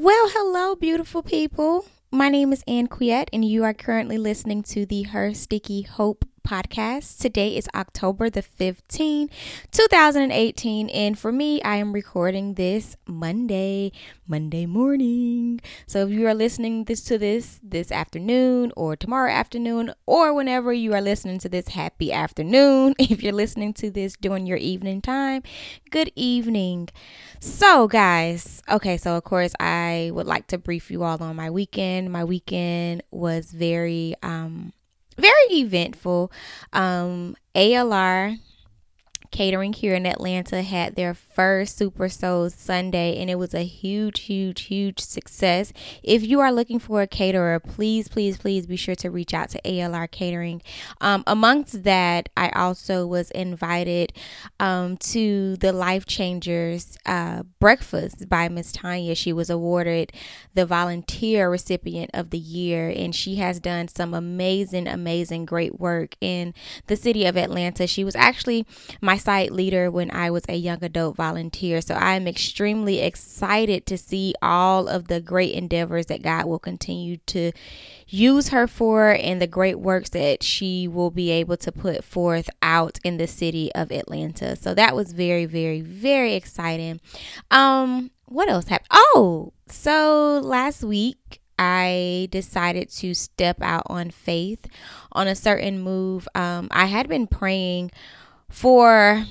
Well, hello, beautiful people. My name is Ann Quiet, and you are currently listening to the Her Sticky Hope podcast. Today is October the 15th, 2018, and for me, I am recording this Monday, Monday morning. So if you are listening this to this this afternoon or tomorrow afternoon or whenever you are listening to this, happy afternoon. If you're listening to this during your evening time, good evening. So, guys, okay, so of course, I would like to brief you all on my weekend. My weekend was very um very eventful. Um, ALR catering here in Atlanta had their first Super Soul Sunday, and it was a huge, huge, huge success. If you are looking for a caterer, please, please, please be sure to reach out to ALR Catering. Um, amongst that, I also was invited um, to the Life Changers uh, breakfast by Miss Tanya. She was awarded the volunteer recipient of the year, and she has done some amazing, amazing, great work in the city of Atlanta. She was actually my site leader when I was a young adult volunteer. So I am extremely excited to see all of the great endeavors that God will continue to use her for and the great works that she will be able to put forth out in the city of Atlanta. So that was very, very, very exciting. Um, what else happened? Oh, so last week I decided to step out on faith on a certain move. Um, I had been praying for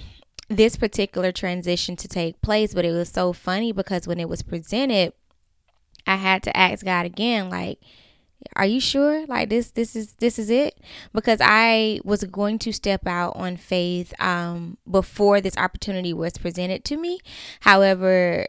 this particular transition to take place, but it was so funny because when it was presented, I had to ask God again, like, are you sure like this this is this is it because i was going to step out on faith um before this opportunity was presented to me however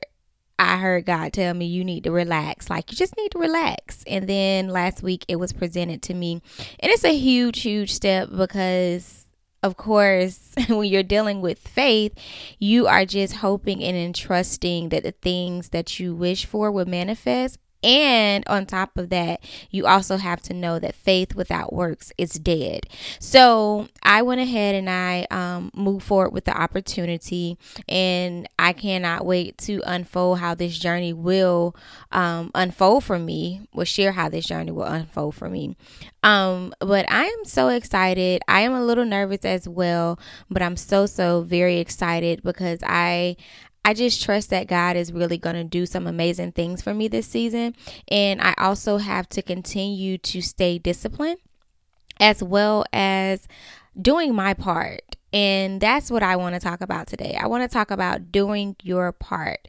I heard God tell me you need to relax. Like you just need to relax. And then last week it was presented to me. And it's a huge, huge step because of course, when you're dealing with faith, you are just hoping and entrusting that the things that you wish for will manifest. And on top of that, you also have to know that faith without works is dead. So I went ahead and I um, moved forward with the opportunity, and I cannot wait to unfold how this journey will um, unfold for me. Will share how this journey will unfold for me. Um, but I am so excited. I am a little nervous as well, but I'm so so very excited because I I just trust that God is really going to do some amazing things for me this season. And I also have to continue to stay disciplined as well as doing my part. And that's what I want to talk about today. I want to talk about doing your part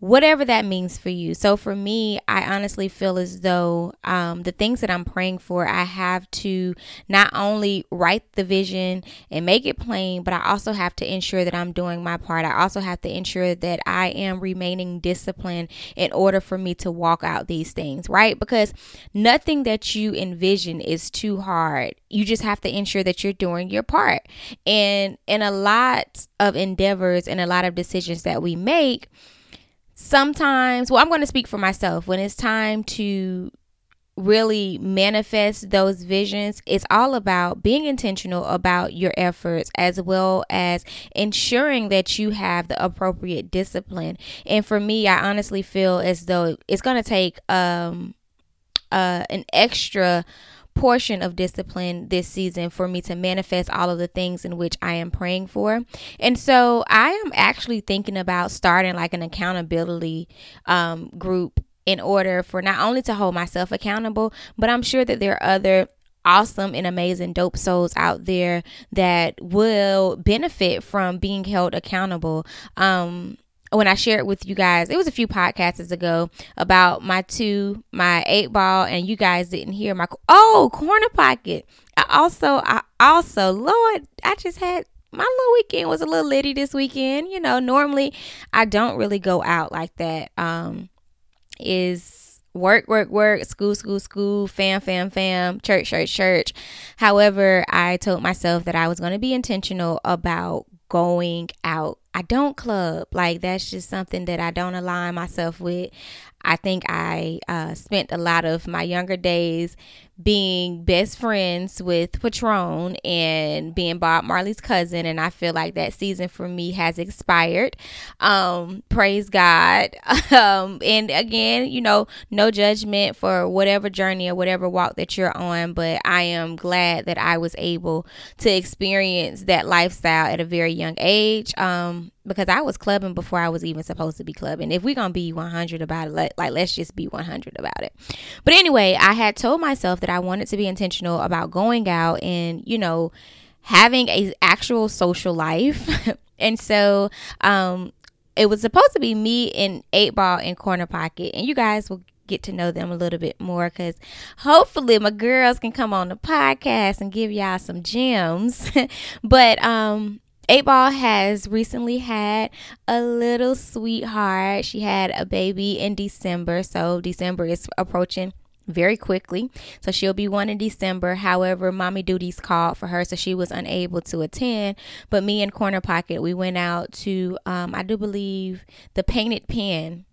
whatever that means for you. So for me, I honestly feel as though um, the things that I'm praying for, I have to not only write the vision and make it plain, but I also have to ensure that I'm doing my part. I also have to ensure that I am remaining disciplined in order for me to walk out these things, right? Because nothing that you envision is too hard. You just have to ensure that you're doing your part. And in a lot of endeavors and a lot of decisions that we make, sometimes, well, I'm going to speak for myself. When it's time to really manifest those visions, it's all about being intentional about your efforts as well as ensuring that you have the appropriate discipline. And for me, I honestly feel as though it's going to take um uh an extra portion of discipline this season for me to manifest all of the things in which I am praying for. And so I am actually thinking about starting like an accountability um, group in order for not only to hold myself accountable, but I'm sure that there are other awesome and amazing dope souls out there that will benefit from being held accountable. Um, when I shared with you guys, it was a few podcasts ago about my two, my eight ball, and you guys didn't hear my oh corner pocket. I also, I also, Lord, I just had my little weekend was a little litty this weekend. You know, normally I don't really go out like that. Um, is work, work, work, school, school, school, fam, fam, fam, church, church, church. However, I told myself that I was going to be intentional about going out. I don't club. Like that's just something that I don't align myself with. I think I uh, spent a lot of my younger days being best friends with Patron and being Bob Marley's cousin. And I feel like that season for me has expired. Um, praise God. um, and again, you know, no judgment for whatever journey or whatever walk that you're on, but I am glad that I was able to experience that lifestyle at a very young age. Um, because I was clubbing before I was even supposed to be clubbing. If we're gonna be 100 about it, let, like let's just be 100 about it. But anyway, I had told myself that I wanted to be intentional about going out and you know having a actual social life, and so um, it was supposed to be me and Eight Ball and Corner Pocket, and you guys will get to know them a little bit more because hopefully my girls can come on the podcast and give y'all some gems. but um Eight Ball has recently had a little sweetheart. She had a baby in December, so December is approaching very quickly. So she'll be one in December. However, mommy duties called for her, so she was unable to attend. But me and Corner Pocket, we went out to, um, I do believe, the Painted Pin.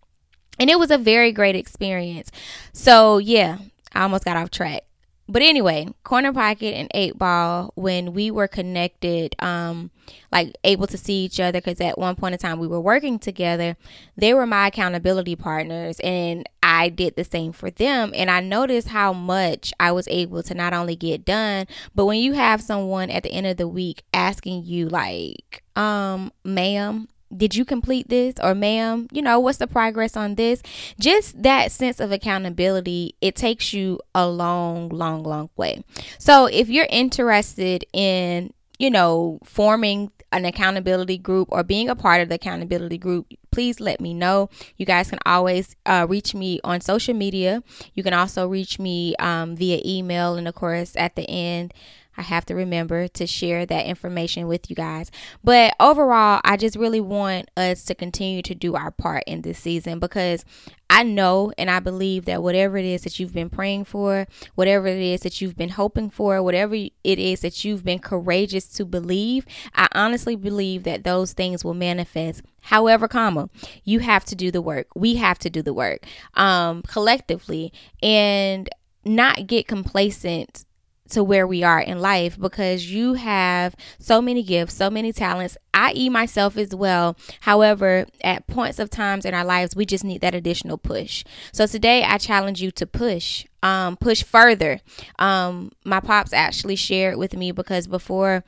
And it was a very great experience. So, yeah, I almost got off track but anyway, corner pocket and eight ball when we were connected, um, like able to see each other because at one point in time we were working together. They were my accountability partners, and I did the same for them. And I noticed how much I was able to not only get done, but when you have someone at the end of the week asking you, like, um, ma'am, did you complete this? Or ma'am you know what's the progress on this? Just that sense of accountability it takes you a long long long way. So if you're interested in you know forming an accountability group or being a part of the accountability group please let me know. You guys can always uh, reach me on social media. You can also reach me um, via email and of course at the end I have to remember to share that information with you guys. But overall, I just really want us to continue to do our part in this season because I know and I believe that whatever it is that you've been praying for, whatever it is that you've been hoping for, whatever it is that you've been courageous to believe, I honestly believe that those things will manifest. However, comma, you have to do the work. We have to do the work um, collectively and not get complacent to where we are in life because you have so many gifts, so many talents, i.e., myself as well. However, at points of times in our lives, we just need that additional push. So today, I challenge you to push, um, push further. Um, my pops actually shared with me because before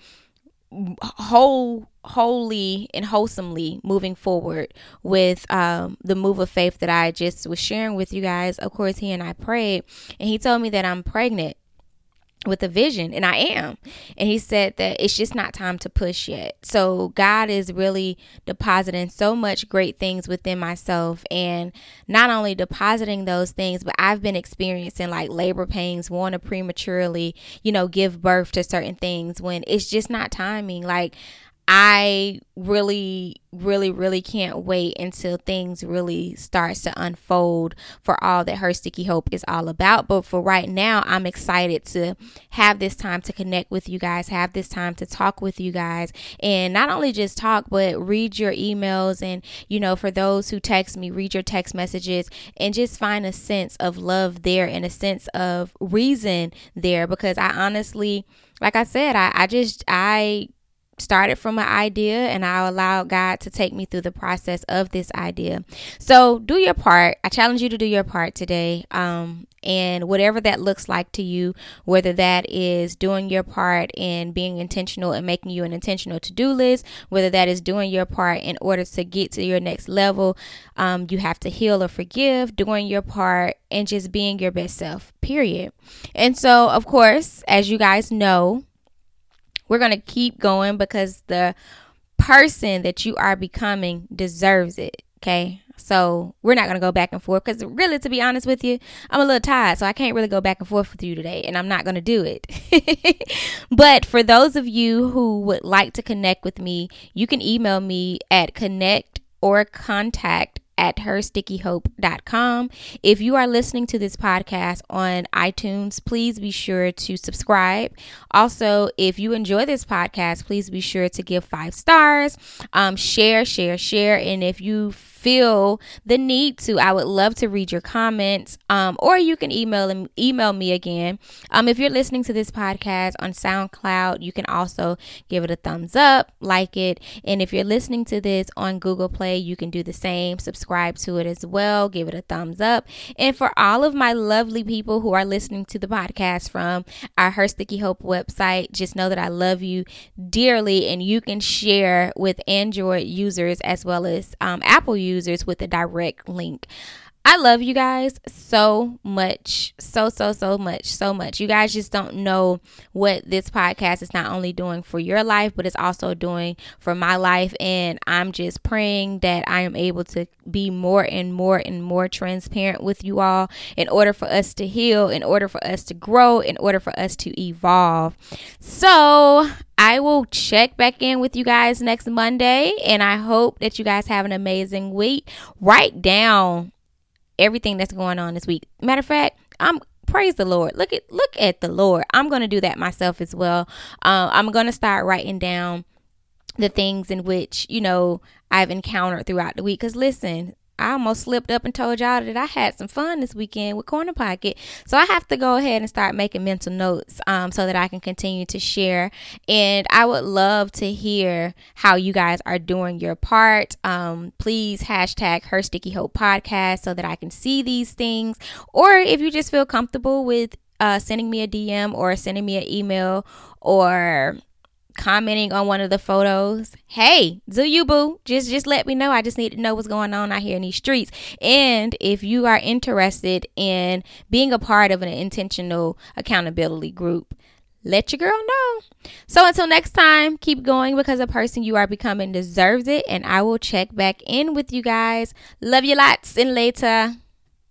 whole wholly and wholesomely moving forward with um, the move of faith that I just was sharing with you guys. Of course, he and I prayed, and he told me that I'm pregnant with a vision and I am. And he said that it's just not time to push yet. So God is really depositing so much great things within myself and not only depositing those things, but I've been experiencing like labor pains, want to prematurely, you know, give birth to certain things when it's just not timing. Like I really, really, really can't wait until things really starts to unfold for all that her sticky hope is all about. But for right now, I'm excited to have this time to connect with you guys, have this time to talk with you guys, and not only just talk, but read your emails. And, you know, for those who text me, read your text messages and just find a sense of love there and a sense of reason there. Because I honestly, like I said, I, I just, I started from an idea and I allowed God to take me through the process of this idea. So do your part. I challenge you to do your part today. Um, and whatever that looks like to you, whether that is doing your part in being intentional and making you an intentional to do list, whether that is doing your part in order to get to your next level, um, you have to heal or forgive, doing your part, and just being your best self, period. And so, of course, as you guys know, we're going to keep going because the person that you are becoming deserves it. Okay. So we're not going to go back and forth because, really, to be honest with you, I'm a little tired. So I can't really go back and forth with you today. And I'm not going to do it. but for those of you who would like to connect with me, you can email me at connect or contact at herstickyhope.com. If you are listening to this podcast on iTunes, please be sure to subscribe. Also, if you enjoy this podcast, please be sure to give five stars, um, share, share, share. And if you feel the need to, I would love to read your comments. Um, or you can email email me again. Um, if you're listening to this podcast on SoundCloud, you can also give it a thumbs up, like it, and if you're listening to this on Google Play, you can do the same. Subscribe to it as well. Give it a thumbs up. And for all of my lovely people who are listening to the podcast from our Her Sticky Hope website, just know that I love you dearly, and you can share with Android users as well as um, Apple users with a direct link. I love you guys so much. So, so, so much. So much. You guys just don't know what this podcast is not only doing for your life, but it's also doing for my life. And I'm just praying that I am able to be more and more and more transparent with you all in order for us to heal, in order for us to grow, in order for us to evolve. So, I will check back in with you guys next Monday, and I hope that you guys have an amazing week. Write down everything that's going on this week. Matter of fact, I'm praise the Lord. Look at look at the Lord. I'm gonna do that myself as well. Uh, I'm gonna start writing down the things in which you know I've encountered throughout the week. Cause listen, I almost slipped up and told y'all that I had some fun this weekend with Corner Pocket. So I have to go ahead and start making mental notes um, so that I can continue to share. And I would love to hear how you guys are doing your part. Um, please hashtag Her Sticky Hope Podcast so that I can see these things. Or if you just feel comfortable with uh, sending me a DM or sending me an email or commenting on one of the photos, hey, do you boo? Just just let me know. I just need to know what's going on out here in these streets. And if you are interested in being a part of an intentional accountability group, let your girl know. So until next time, keep going because the person you are becoming deserves it. And I will check back in with you guys. Love you lots and later.